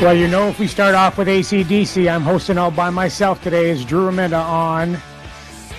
Well, you know, if we start off with ACDC, I'm hosting all by myself today. Is Drew Remenda on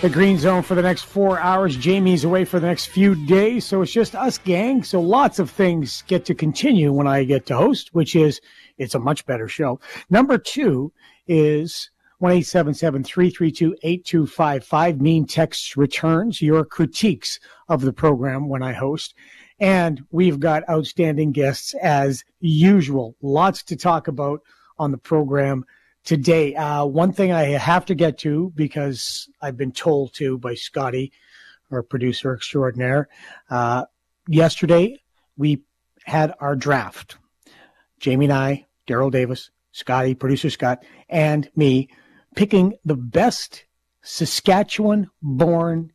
the green zone for the next four hours? Jamie's away for the next few days, so it's just us, gang. So lots of things get to continue when I get to host, which is it's a much better show. Number two is 1-877-332-8255. Mean texts returns your critiques of the program when I host. And we've got outstanding guests as usual. Lots to talk about on the program today. Uh, one thing I have to get to because I've been told to by Scotty, our producer extraordinaire. Uh, yesterday, we had our draft. Jamie and I, Daryl Davis, Scotty, producer Scott, and me picking the best Saskatchewan born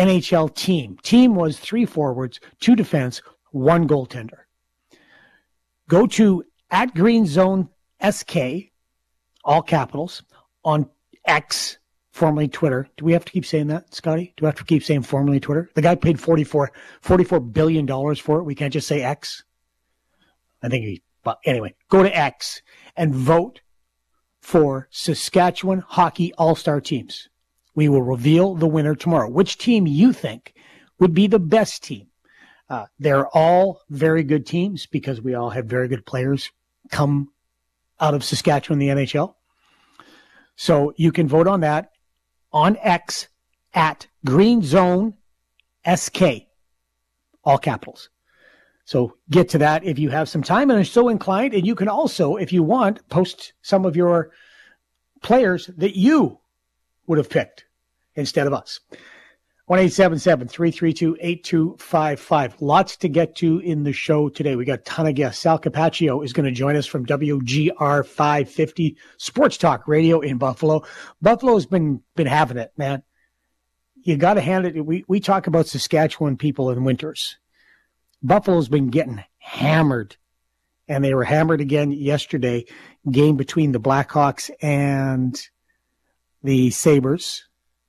NHL team. Team was three forwards, two defense, one goaltender. Go to at Green Zone SK, all capitals, on X, formerly Twitter. Do we have to keep saying that, Scotty? Do we have to keep saying formerly Twitter? The guy paid 44, $44 billion for it. We can't just say X. I think he, but anyway, go to X and vote for Saskatchewan hockey all star teams. We will reveal the winner tomorrow. Which team you think would be the best team? Uh, they're all very good teams because we all have very good players come out of Saskatchewan, the NHL. So you can vote on that on X at Green Zone SK, all capitals. So get to that if you have some time and are so inclined. And you can also, if you want, post some of your players that you would have picked instead of us. 1-877-332-8255. Lots to get to in the show today. We got a ton of guests. Sal Capaccio is going to join us from WGR 550 Sports Talk Radio in Buffalo. Buffalo's been been having it, man. You got to hand it. We we talk about Saskatchewan people in winters. Buffalo's been getting hammered, and they were hammered again yesterday. Game between the Blackhawks and the Sabres.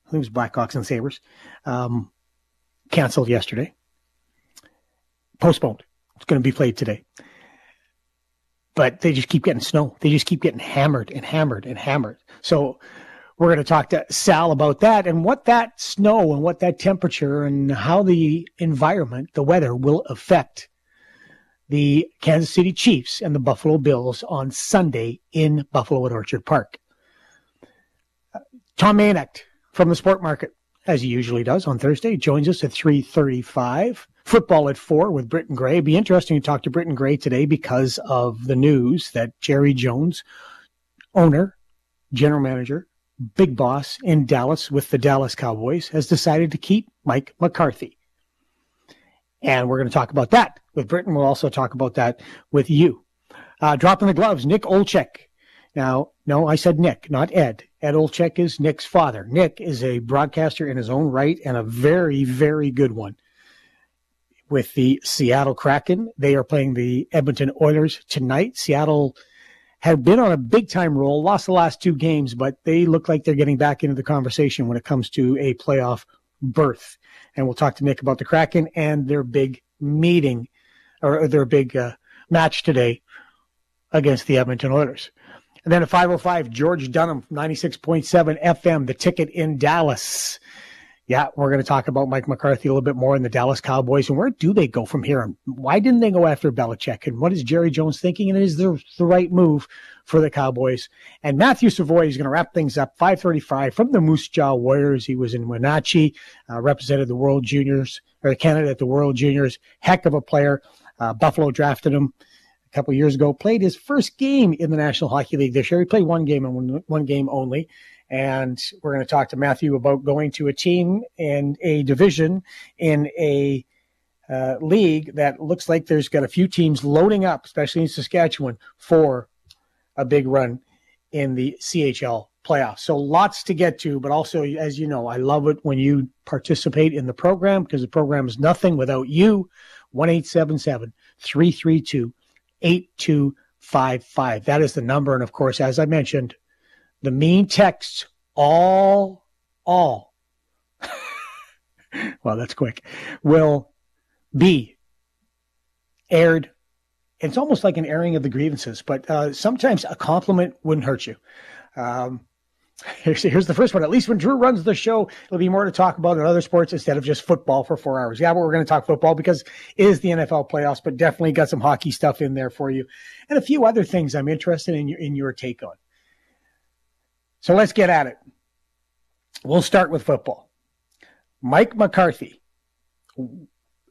I think it was Blackhawks and Sabres. Um, canceled yesterday. Postponed. It's going to be played today. But they just keep getting snow. They just keep getting hammered and hammered and hammered. So we're going to talk to Sal about that and what that snow and what that temperature and how the environment, the weather will affect the Kansas City Chiefs and the Buffalo Bills on Sunday in Buffalo at Orchard Park. Tom Mayenknecht from the Sport Market, as he usually does on Thursday, joins us at 3.35. Football at 4 with Britton Gray. It'd be interesting to talk to Britton Gray today because of the news that Jerry Jones, owner, general manager, big boss in Dallas with the Dallas Cowboys, has decided to keep Mike McCarthy. And we're going to talk about that with Britton. We'll also talk about that with you. Uh, dropping the gloves, Nick Olczyk. Now, no, I said Nick, not Ed. Ed Olczyk is Nick's father. Nick is a broadcaster in his own right and a very, very good one. With the Seattle Kraken, they are playing the Edmonton Oilers tonight. Seattle have been on a big time roll, lost the last two games, but they look like they're getting back into the conversation when it comes to a playoff berth. And we'll talk to Nick about the Kraken and their big meeting or their big uh, match today against the Edmonton Oilers. And then at 505, George Dunham, 96.7 FM, the ticket in Dallas. Yeah, we're going to talk about Mike McCarthy a little bit more in the Dallas Cowboys and where do they go from here? And why didn't they go after Belichick? And what is Jerry Jones thinking? And is the, the right move for the Cowboys? And Matthew Savoie is going to wrap things up 535 from the Moose Jaw Warriors. He was in Wenatchee, uh, represented the World Juniors or Canada at the World Juniors. Heck of a player. Uh, Buffalo drafted him couple years ago, played his first game in the National Hockey League this year. He played one game and one, one game only. And we're going to talk to Matthew about going to a team and a division in a uh, league that looks like there's got a few teams loading up, especially in Saskatchewan, for a big run in the CHL playoffs. So lots to get to, but also, as you know, I love it when you participate in the program because the program is nothing without you. 1 332 8255. That is the number. And of course, as I mentioned, the mean texts all, all, well, that's quick, will be aired it's almost like an airing of the grievances, but uh, sometimes a compliment wouldn't hurt you. Um, here's, here's the first one. At least when Drew runs the show, it'll be more to talk about in other sports instead of just football for four hours. Yeah, but we're going to talk football because it is the NFL playoffs, but definitely got some hockey stuff in there for you and a few other things I'm interested in your, in your take on. So let's get at it. We'll start with football. Mike McCarthy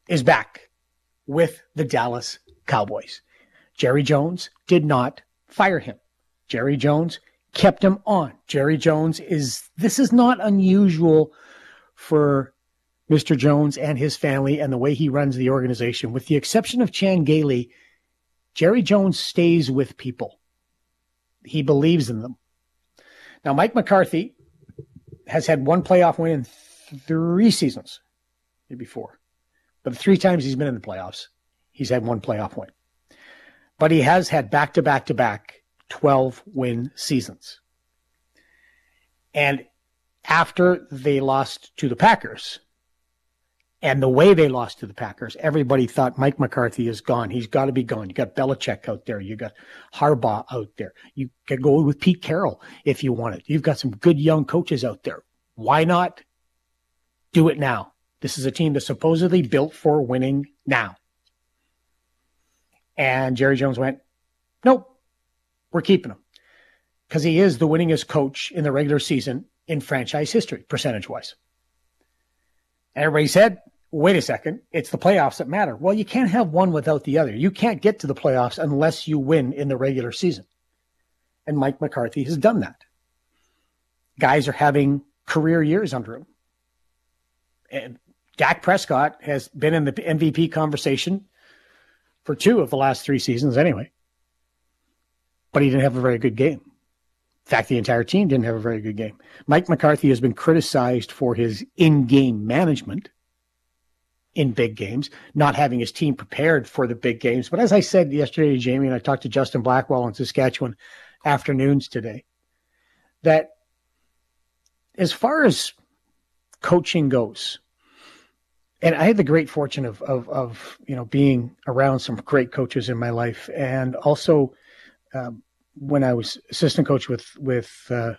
is back with the Dallas Cowboys. Jerry Jones did not fire him. Jerry Jones kept him on. Jerry Jones is, this is not unusual for Mr. Jones and his family and the way he runs the organization. With the exception of Chan Gailey, Jerry Jones stays with people. He believes in them. Now, Mike McCarthy has had one playoff win in three seasons, maybe four. But three times he's been in the playoffs, he's had one playoff win. But he has had back to back to back 12 win seasons. And after they lost to the Packers, and the way they lost to the Packers, everybody thought Mike McCarthy is gone. He's got to be gone. You got Belichick out there. You got Harbaugh out there. You could go with Pete Carroll if you wanted. You've got some good young coaches out there. Why not do it now? This is a team that's supposedly built for winning now. And Jerry Jones went, nope, we're keeping him because he is the winningest coach in the regular season in franchise history, percentage wise. Everybody said, wait a second, it's the playoffs that matter. Well, you can't have one without the other. You can't get to the playoffs unless you win in the regular season. And Mike McCarthy has done that. Guys are having career years under him. And Dak Prescott has been in the MVP conversation for two of the last three seasons anyway but he didn't have a very good game. In fact, the entire team didn't have a very good game. Mike McCarthy has been criticized for his in game management in big games, not having his team prepared for the big games. But as I said yesterday to Jamie, and I talked to Justin Blackwell in Saskatchewan afternoons today, that as far as coaching goes, and I had the great fortune of, of, of you know being around some great coaches in my life, and also um, when I was assistant coach with with uh,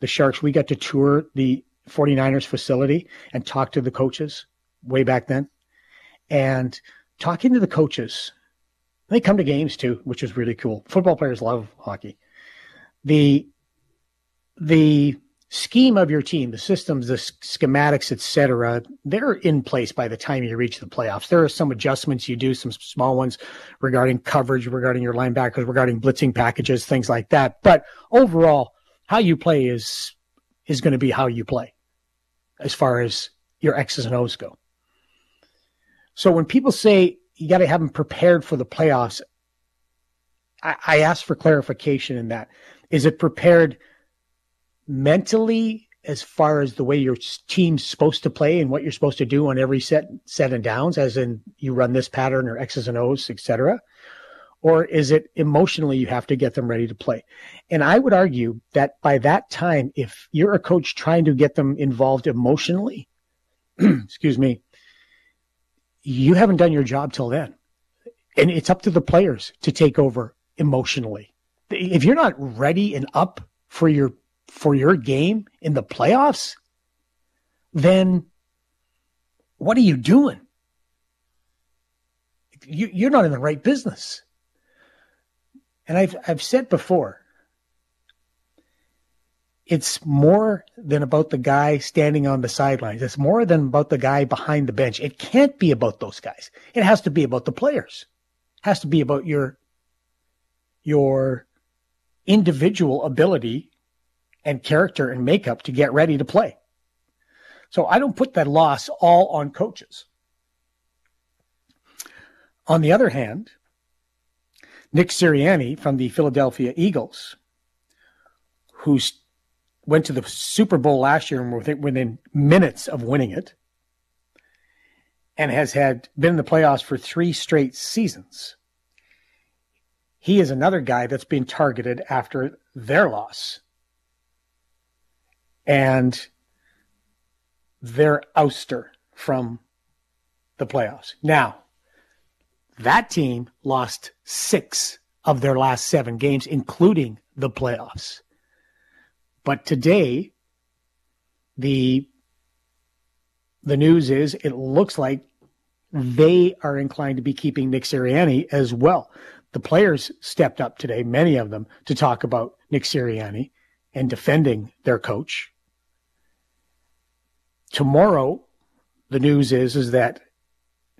the Sharks, we got to tour the 49ers facility and talk to the coaches way back then. And talking to the coaches, they come to games too, which is really cool. Football players love hockey. The the scheme of your team, the systems, the schematics, etc., they're in place by the time you reach the playoffs. There are some adjustments you do, some small ones regarding coverage, regarding your linebackers, regarding blitzing packages, things like that. But overall, how you play is is going to be how you play as far as your X's and O's go. So when people say you got to have them prepared for the playoffs, I, I ask for clarification in that. Is it prepared – mentally as far as the way your team's supposed to play and what you're supposed to do on every set set and downs as in you run this pattern or x's and o's etc or is it emotionally you have to get them ready to play? And i would argue that by that time if you're a coach trying to get them involved emotionally excuse me you haven't done your job till then. And it's up to the players to take over emotionally. If you're not ready and up for your for your game in the playoffs, then what are you doing? You, you're not in the right business. And I've, I've said before, it's more than about the guy standing on the sidelines. It's more than about the guy behind the bench. It can't be about those guys. It has to be about the players. It has to be about your your individual ability and character and makeup to get ready to play. So I don't put that loss all on coaches. On the other hand, Nick Sirianni from the Philadelphia Eagles, who went to the Super Bowl last year and were within minutes of winning it, and has had been in the playoffs for three straight seasons. He is another guy that's been targeted after their loss and their ouster from the playoffs. Now, That team lost six of their last seven games, including the playoffs. But today, the the news is it looks like they are inclined to be keeping Nick Sirianni as well. The players stepped up today, many of them, to talk about Nick Sirianni and defending their coach. Tomorrow, the news is is that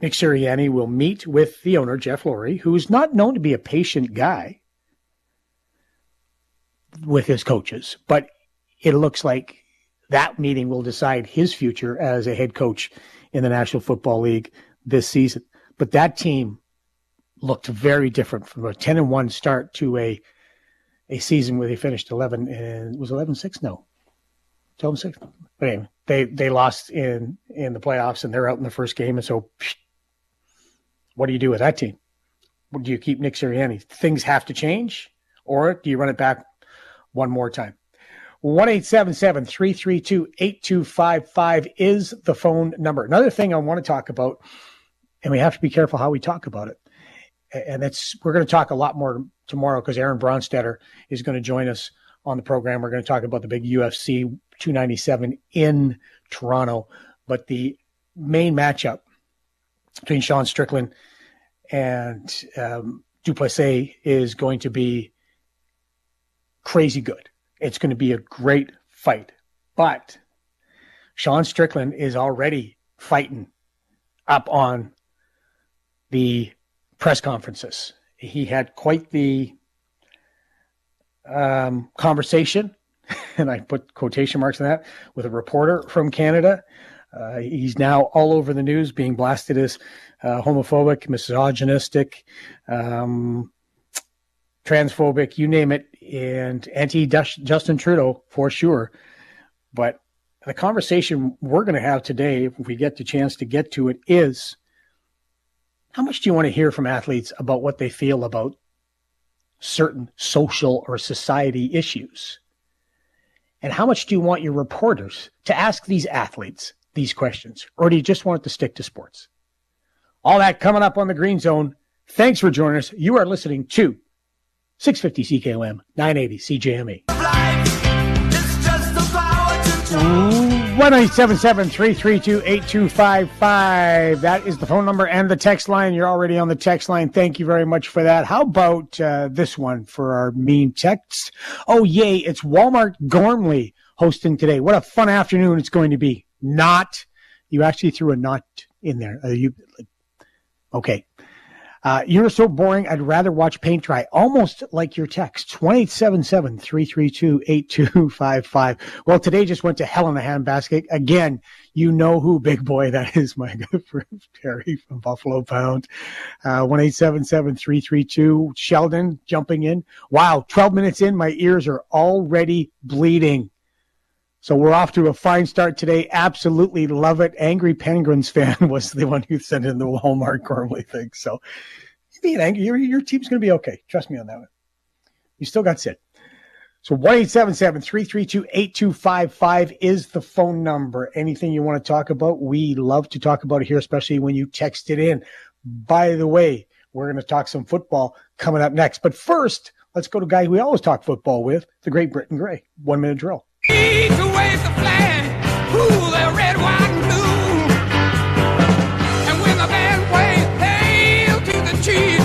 Nick Sirianni will meet with the owner, Jeff Lurie, who is not known to be a patient guy with his coaches, but it looks like that meeting will decide his future as a head coach in the National Football League this season. But that team looked very different from a 10 and 1 start to a a season where they finished 11 and was 11 6 no 12 6 but anyway they they lost in in the playoffs and they're out in the first game. And so what do you do with that team? Do you keep Nick Sirianni? Things have to change or do you run it back one more time? 1-877-332-8255 is the phone number. Another thing I want to talk about and we have to be careful how we talk about it. And that's we're going to talk a lot more tomorrow because Aaron Bronsteter is going to join us on the program. We're going to talk about the big UFC 297 in Toronto, but the main matchup between Sean Strickland and um, Du Plessis is going to be crazy good. It's going to be a great fight, but Sean Strickland is already fighting up on the press conferences. He had quite the um, conversation, and I put quotation marks on that, with a reporter from Canada. Uh, he's now all over the news, being blasted as uh, homophobic, misogynistic, um, transphobic, you name it, and anti Justin Trudeau for sure. But the conversation we're going to have today, if we get the chance to get to it, is how much do you want to hear from athletes about what they feel about certain social or society issues? And how much do you want your reporters to ask these athletes these questions? Or do you just want it to stick to sports? All that coming up on the Green Zone. Thanks for joining us. You are listening to 650 CKOM 980 CJME. One eight seven seven three three two eight two five five. That is the phone number and the text line. You're already on the text line. Thank you very much for that. How about uh, this one for our mean texts? Oh, yay. It's Walmart Gormley hosting today. What a fun afternoon it's going to be. Not. You actually threw a not in there. Uh, you, okay. Uh, you're so boring. I'd rather watch paint dry. Almost like your text. 2877-332-8255. Well, today just went to hell in a handbasket. Again, you know who big boy that is, my good friend Terry from Buffalo Pound. Uh, 1877-332. Sheldon jumping in. Wow. 12 minutes in. My ears are already bleeding. So we're off to a fine start today. Absolutely love it. Angry Penguins fan was the one who sent in the Walmart Gormley thing. So being angry, your, your team's going to be okay. Trust me on that one. You still got Sid. So 1-877-332-8255 is the phone number. Anything you want to talk about, we love to talk about it here, especially when you text it in. By the way, we're going to talk some football coming up next. But first, let's go to a guy we always talk football with, the great Britton Gray. One minute drill the the and. And the the the.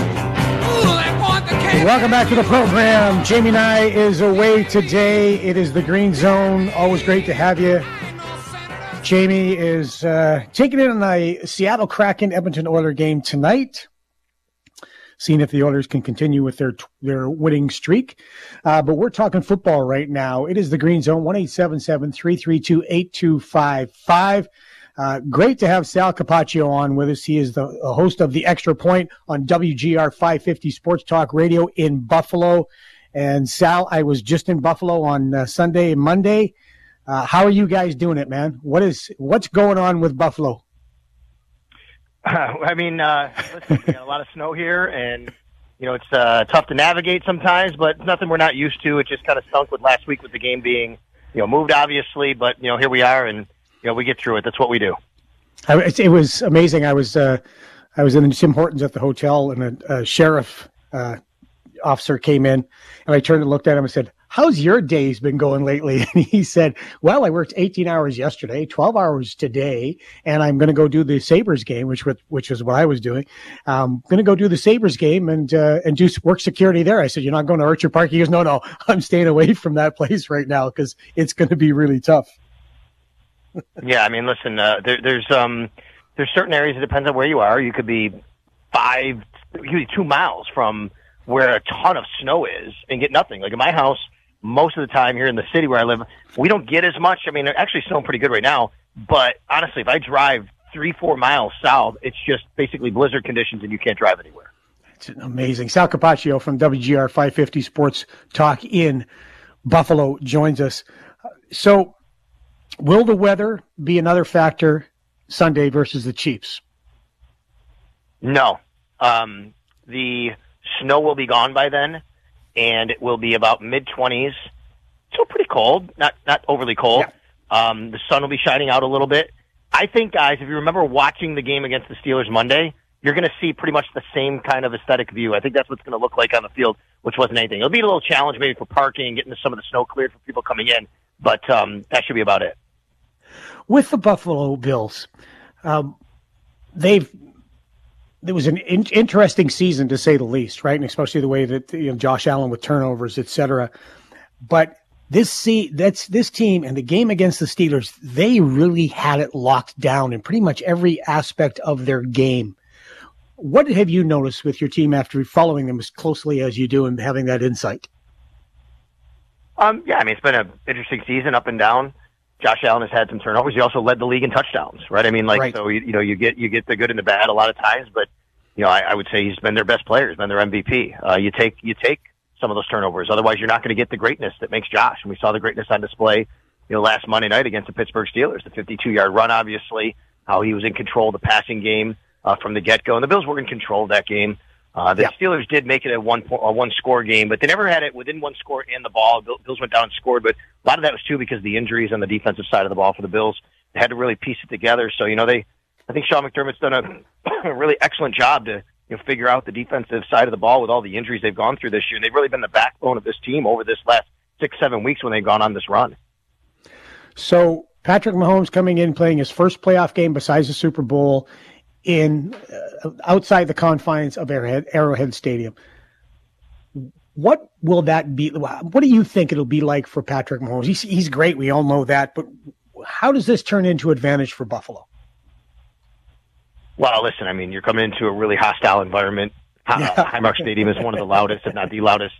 Welcome back to the program. Jamie Nye is away today. It is the Green Zone. Always great to have you. Jamie is uh, taking in a Seattle Kraken Edmonton Oiler game tonight seeing if the Oilers can continue with their their winning streak. Uh, but we're talking football right now. It is the Green Zone, 1877 332 8255. Uh, great to have Sal Capaccio on with us. He is the host of the Extra Point on WGR 550 Sports Talk Radio in Buffalo. And Sal, I was just in Buffalo on uh, Sunday Monday. Uh, how are you guys doing it, man? What is what's going on with Buffalo? I mean, uh, listen, we got a lot of snow here, and you know it's uh, tough to navigate sometimes, but nothing we're not used to. It just kind of stunk with last week with the game being, you know, moved obviously, but you know here we are, and you know we get through it. That's what we do. it was amazing. I was uh, I was in Tim Hortons at the hotel, and a, a sheriff uh, officer came in, and I turned and looked at him and said, how's your days been going lately? And he said, well, I worked 18 hours yesterday, 12 hours today, and I'm going to go do the Sabres game, which, which was what I was doing. I'm um, going to go do the Sabres game and, uh, and do work security there. I said, you're not going to Orchard Park? He goes, no, no, I'm staying away from that place right now because it's going to be really tough. yeah. I mean, listen, uh, there, there's, um, there's certain areas. It depends on where you are. You could be five, you could be two miles from where a ton of snow is and get nothing. Like in my house, most of the time here in the city where I live, we don't get as much. I mean, they're actually snowing pretty good right now. But honestly, if I drive three, four miles south, it's just basically blizzard conditions and you can't drive anywhere. It's amazing. Sal Capaccio from WGR 550 Sports Talk in Buffalo joins us. So, will the weather be another factor Sunday versus the Chiefs? No. Um, the snow will be gone by then and it will be about mid 20s. Still pretty cold, not not overly cold. Yeah. Um, the sun will be shining out a little bit. I think, guys, if you remember watching the game against the Steelers Monday, you're going to see pretty much the same kind of aesthetic view. I think that's what's going to look like on the field, which wasn't anything. It'll be a little challenge maybe for parking, getting some of the snow cleared for people coming in, but um, that should be about it. With the Buffalo Bills, um, they've it was an in- interesting season to say the least, right? And especially the way that you know Josh Allen with turnovers, et cetera. But this see that's this team and the game against the Steelers, they really had it locked down in pretty much every aspect of their game. What have you noticed with your team after following them as closely as you do and having that insight? Um, yeah, I mean it's been an interesting season, up and down. Josh Allen has had some turnovers. He also led the league in touchdowns, right? I mean, like, right. so you, you know, you get you get the good and the bad a lot of times, but you know, I, I would say he's been their best player. He's been their MVP. Uh, you take you take some of those turnovers, otherwise you're not going to get the greatness that makes Josh. And we saw the greatness on display, you know, last Monday night against the Pittsburgh Steelers. The 52 yard run, obviously, how he was in control of the passing game uh, from the get go, and the Bills were in control of that game. Uh, the Steelers did make it a one a one score game, but they never had it within one score and the ball. Bills went down and scored, but a lot of that was too because of the injuries on the defensive side of the ball for the Bills. They had to really piece it together. So you know they, I think Sean McDermott's done a, a really excellent job to you know figure out the defensive side of the ball with all the injuries they've gone through this year. And they've really been the backbone of this team over this last six seven weeks when they've gone on this run. So Patrick Mahomes coming in playing his first playoff game besides the Super Bowl in uh, outside the confines of Arrowhead, Arrowhead Stadium. What will that be? What do you think it'll be like for Patrick Mahomes? He's, he's great. We all know that. But how does this turn into advantage for Buffalo? Well, listen, I mean, you're coming into a really hostile environment. Yeah. Uh, Highmark Stadium is one of the loudest, if not the loudest,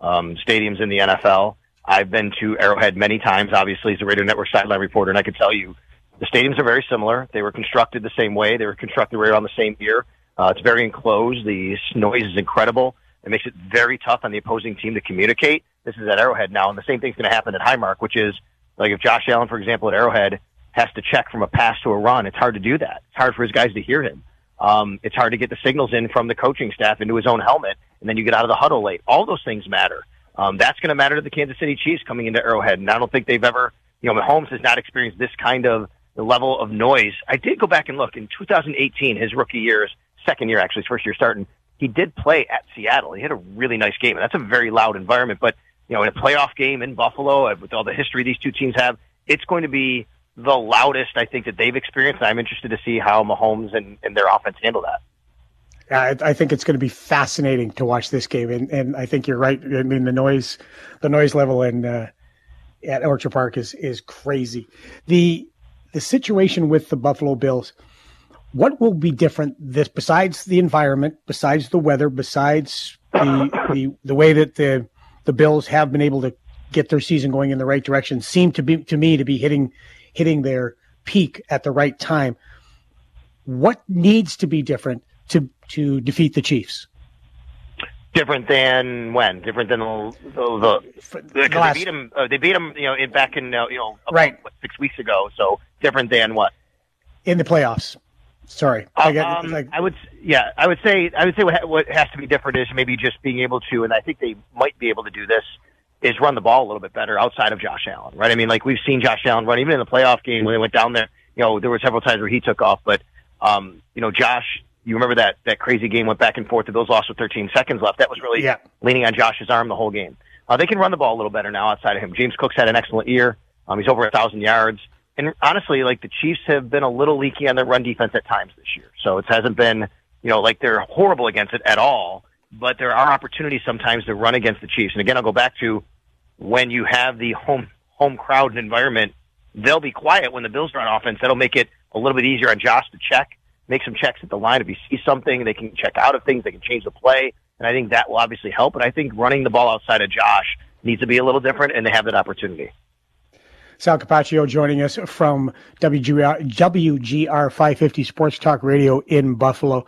um, stadiums in the NFL. I've been to Arrowhead many times, obviously, as a Radio Network sideline reporter, and I can tell you the stadiums are very similar. They were constructed the same way. They were constructed right around the same year. Uh, it's very enclosed. The noise is incredible. It makes it very tough on the opposing team to communicate. This is at Arrowhead now, and the same thing's going to happen at Highmark, which is like if Josh Allen, for example, at Arrowhead has to check from a pass to a run, it's hard to do that. It's hard for his guys to hear him. Um, it's hard to get the signals in from the coaching staff into his own helmet, and then you get out of the huddle late. All those things matter. Um, that's going to matter to the Kansas City Chiefs coming into Arrowhead, and I don't think they've ever, you know, Mahomes has not experienced this kind of level of noise. I did go back and look in 2018, his rookie year, second year actually, his first year starting. He did play at Seattle. He had a really nice game, and that's a very loud environment. But you know, in a playoff game in Buffalo, uh, with all the history these two teams have, it's going to be the loudest I think that they've experienced. I'm interested to see how Mahomes and, and their offense handle that. I, I think it's going to be fascinating to watch this game, and, and I think you're right. I mean, the noise, the noise level in uh, at Orchard Park is is crazy. The the situation with the Buffalo Bills, what will be different this besides the environment, besides the weather, besides the the, the way that the the Bills have been able to get their season going in the right direction seem to be to me to be hitting hitting their peak at the right time. What needs to be different to to defeat the Chiefs? Different than when? Different than the the, the, the they beat them. Uh, they beat them. You know, in, back in uh, you know about, right what, six weeks ago. So different than what? In the playoffs. Sorry, I, got, um, like, I would. Yeah, I would say. I would say what, what has to be different is maybe just being able to, and I think they might be able to do this, is run the ball a little bit better outside of Josh Allen. Right? I mean, like we've seen Josh Allen run even in the playoff game when they went down there. You know, there were several times where he took off, but um, you know, Josh you remember that that crazy game went back and forth. The Bills lost with 13 seconds left. That was really yeah. leaning on Josh's arm the whole game. Uh, they can run the ball a little better now outside of him. James Cook's had an excellent year. Um, he's over a thousand yards. And honestly, like the Chiefs have been a little leaky on their run defense at times this year. So it hasn't been, you know, like they're horrible against it at all. But there are opportunities sometimes to run against the Chiefs. And again, I'll go back to when you have the home home crowd and environment, they'll be quiet when the Bills are on offense. That'll make it a little bit easier on Josh to check, make some checks at the line. If he sees something, they can check out of things. They can change the play. And I think that will obviously help. But I think running the ball outside of Josh needs to be a little different, and they have that opportunity. Sal Capaccio joining us from WGR, WGR 550 Sports Talk Radio in Buffalo.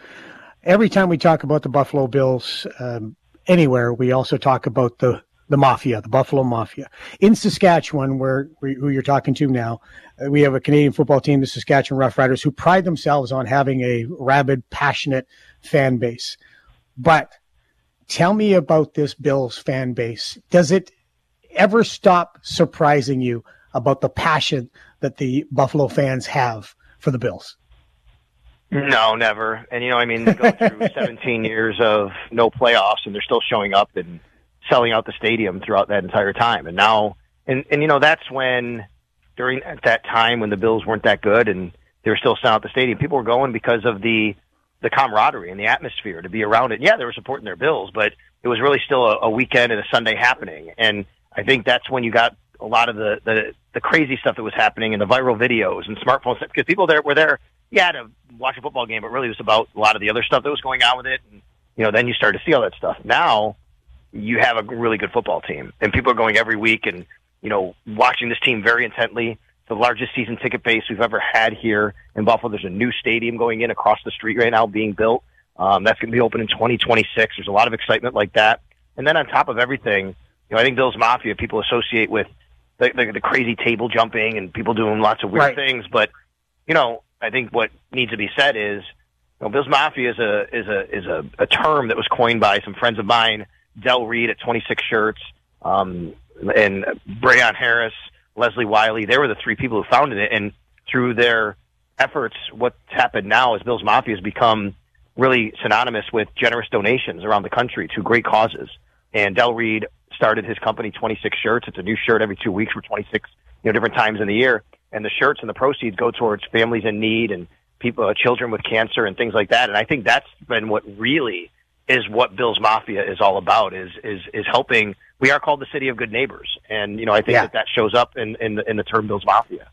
Every time we talk about the Buffalo Bills um, anywhere, we also talk about the the mafia, the Buffalo Mafia. In Saskatchewan, where who you're talking to now, uh, we have a Canadian football team, the Saskatchewan Roughriders, who pride themselves on having a rabid, passionate fan base. But tell me about this Bills fan base. Does it ever stop surprising you about the passion that the Buffalo fans have for the Bills? No, never. And you know, I mean, they go through 17 years of no playoffs, and they're still showing up and selling out the stadium throughout that entire time. And now, and and you know, that's when during at that time when the Bills weren't that good and they were still selling out the stadium, people were going because of the the camaraderie and the atmosphere to be around it. Yeah, they were supporting their Bills, but it was really still a, a weekend and a Sunday happening. And I think that's when you got a lot of the the, the crazy stuff that was happening and the viral videos and smartphones because people there were there, yeah, to watch a football game, but really it was about a lot of the other stuff that was going on with it. And you know, then you start to see all that stuff. Now you have a really good football team, and people are going every week and you know watching this team very intently. The largest season ticket base we've ever had here in Buffalo. There's a new stadium going in across the street right now being built. Um, that's going to be open in 2026. There's a lot of excitement like that. And then on top of everything, you know, I think Bill's Mafia people associate with the, the, the crazy table jumping and people doing lots of weird right. things. But you know, I think what needs to be said is, you know, Bill's Mafia is a is a is a, a term that was coined by some friends of mine Del Reid at 26 Shirts, um, and Breyon Harris, Leslie Wylie. They were the three people who founded it. And through their efforts, what's happened now is Bill's Mafia has become really synonymous with generous donations around the country to great causes. And Del Reid started his company, 26 Shirts. It's a new shirt every two weeks for 26, you know, different times in the year. And the shirts and the proceeds go towards families in need and people, uh, children with cancer and things like that. And I think that's been what really is what Bill's Mafia is all about. Is is is helping. We are called the city of good neighbors, and you know I think yeah. that that shows up in in the, in the term Bill's Mafia.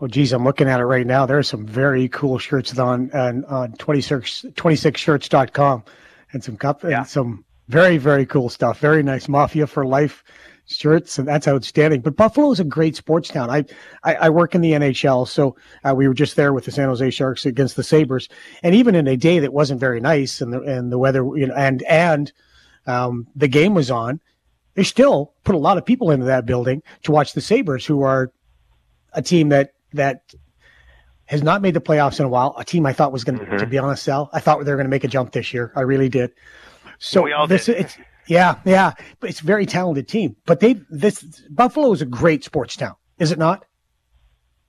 Well, geez, I'm looking at it right now. There are some very cool shirts on on, on 26, 26shirts.com and some cup yeah. and some very very cool stuff. Very nice Mafia for life shirts, and that's outstanding. But Buffalo is a great sports town. I I, I work in the NHL, so uh, we were just there with the San Jose Sharks against the Sabres, and even in a day that wasn't very nice, and the and the weather, you know, and and um, the game was on, they still put a lot of people into that building to watch the Sabres, who are a team that that has not made the playoffs in a while. A team I thought was going to, mm-hmm. to be honest, Sal, I thought they were going to make a jump this year. I really did. So this, did. it's yeah, yeah, but it's a very talented team. But they this Buffalo is a great sports town, is it not?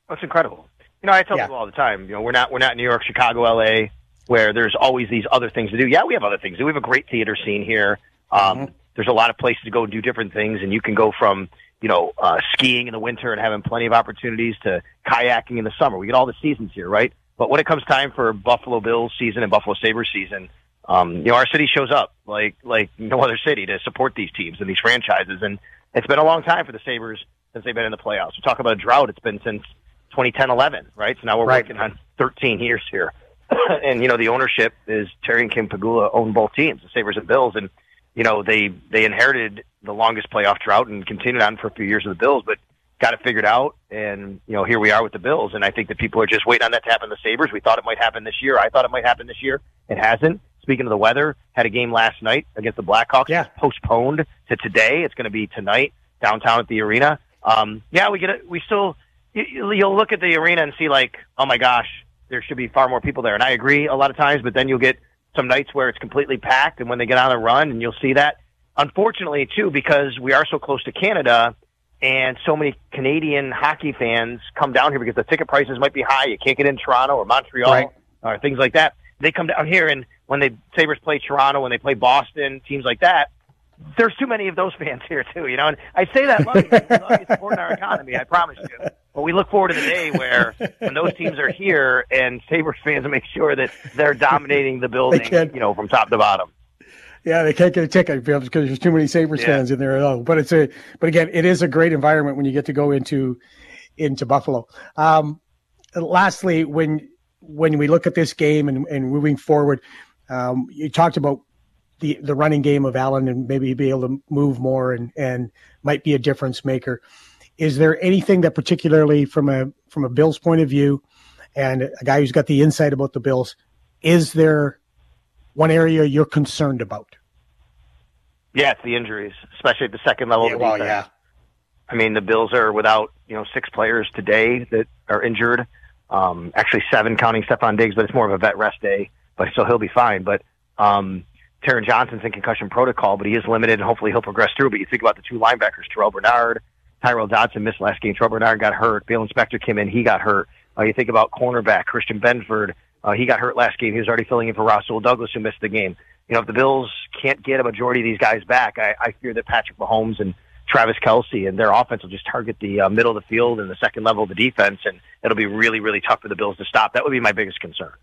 That's incredible. You know, I tell yeah. people all the time. You know, we're not we're not New York, Chicago, L.A., where there's always these other things to do. Yeah, we have other things. We have a great theater scene here. Um, mm-hmm. There's a lot of places to go and do different things, and you can go from you know uh, skiing in the winter and having plenty of opportunities to kayaking in the summer. We get all the seasons here, right? But when it comes time for Buffalo Bills season and Buffalo Sabres season, um, you know, our city shows up like like no other city to support these teams and these franchises. And it's been a long time for the Sabres since they've been in the playoffs. We talk about a drought; it's been since 2010, 11, right? So now we're right. working on 13 years here. and you know, the ownership is Terry and Kim Pegula own both teams, the Sabres and Bills, and you know they they inherited the longest playoff drought and continued on for a few years with the Bills, but got it figured out. And you know, here we are with the Bills, and I think that people are just waiting on that to happen. The Sabres, we thought it might happen this year. I thought it might happen this year. It hasn't. Speaking of the weather, had a game last night against the Blackhawks. Yeah. Postponed to today. It's going to be tonight downtown at the arena. Um, yeah, we get it. We still, you, you'll look at the arena and see like, oh my gosh, there should be far more people there. And I agree a lot of times, but then you'll get some nights where it's completely packed and when they get on a run and you'll see that. Unfortunately too, because we are so close to Canada and so many Canadian hockey fans come down here because the ticket prices might be high. You can't get in Toronto or Montreal right. or things like that they come down here and when they Sabres play Toronto, when they play Boston, teams like that, there's too many of those fans here too, you know. And I say that lovingly, it's supporting our economy. I promise you. But we look forward to the day where when those teams are here and Sabres fans make sure that they're dominating the building, you know, from top to bottom. Yeah, they can't get a ticket because there's too many Sabres yeah. fans in there at all. But it's a, but again, it is a great environment when you get to go into, into Buffalo. Um, lastly, when when we look at this game and, and moving forward, um, you talked about the the running game of Allen and maybe be able to move more and and might be a difference maker. Is there anything that particularly from a from a Bills point of view, and a guy who's got the insight about the Bills, is there one area you're concerned about? Yeah, it's the injuries, especially at the second level. Yeah, well, yeah. I mean, the Bills are without you know six players today that are injured. Um, actually, seven counting Stefon Diggs, but it's more of a vet rest day. But so he'll be fine. But um, Taron Johnson's in concussion protocol, but he is limited, and hopefully he'll progress through. But you think about the two linebackers, Terrel Bernard, Tyrel Dodson missed last game. Terrel Bernard got hurt. Baylon Spector came in, he got hurt. Uh, you think about cornerback Christian Benford, uh, he got hurt last game. He was already filling in for Rasul Douglas, who missed the game. You know, if the Bills can't get a majority of these guys back, I, I fear that Patrick Mahomes and Travis Kelce and their offense will just target the uh, middle of the field and the second level of the defense, and it'll be really, really tough for the Bills to stop. That would be my biggest concern.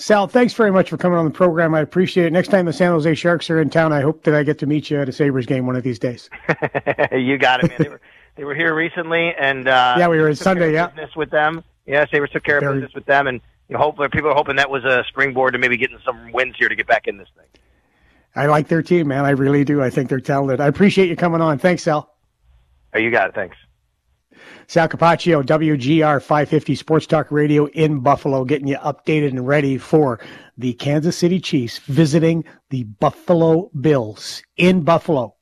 Sal, thanks very much for coming on the program. I appreciate it. Next time the San Jose Sharks are in town, I hope that I get to meet you at a Sabres game one of these days. you got it, man. They were, they were here recently, and uh, yeah, we were in Sunday. Yeah, business with them. Yeah, Sabres took care of business with them, and you know, hopefully people are hoping that was a springboard to maybe getting some wins here to get back in this thing. I like their team, man. I really do. I think they're talented. I appreciate you coming on. Thanks, Sal. Oh, you got it. Thanks. Sal Capaccio, WGR 550 Sports Talk Radio in Buffalo, getting you updated and ready for the Kansas City Chiefs visiting the Buffalo Bills in Buffalo.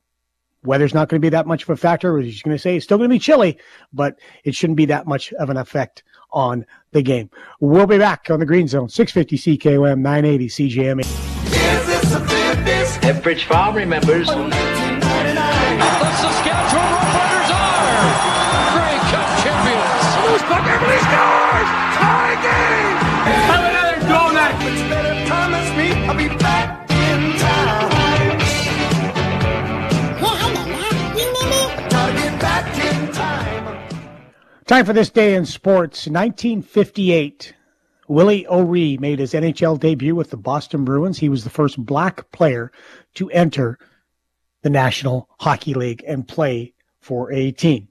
Weather's not going to be that much of a factor. We're just going to say it's still going to be chilly, but it shouldn't be that much of an effect on the game. We'll be back on the Green Zone, 650 CKOM, 980 CJME. Pepperidge Farm remembers. Time for this day in sports. 1958. Willie O'Ree made his NHL debut with the Boston Bruins. He was the first black player to enter the National Hockey League and play for a team.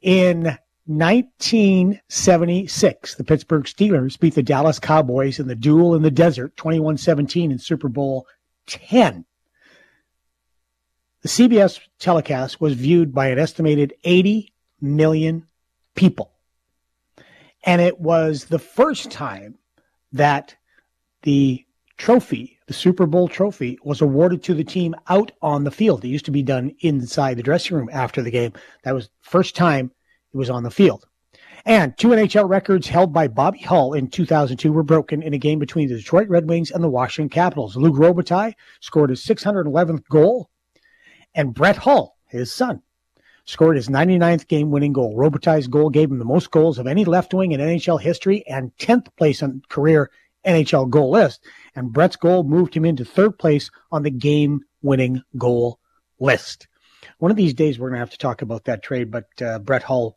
In 1976, the Pittsburgh Steelers beat the Dallas Cowboys in the duel in the desert 21 17 in Super Bowl 10. The CBS telecast was viewed by an estimated 80 million people. And it was the first time that the trophy, the Super Bowl trophy, was awarded to the team out on the field. It used to be done inside the dressing room after the game. That was first time it was on the field. And two NHL records held by Bobby Hull in 2002 were broken in a game between the Detroit Red Wings and the Washington Capitals. Luc Robitaille scored his 611th goal, and Brett Hull, his son, scored his 99th game winning goal. Robitaille's goal gave him the most goals of any left wing in NHL history and 10th place on career NHL goal list. And Brett's goal moved him into third place on the game winning goal list. One of these days, we're going to have to talk about that trade, but uh, Brett Hull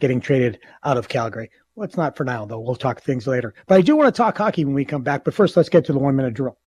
getting traded out of Calgary. Well, it's not for now, though. We'll talk things later. But I do want to talk hockey when we come back. But first, let's get to the one minute drill.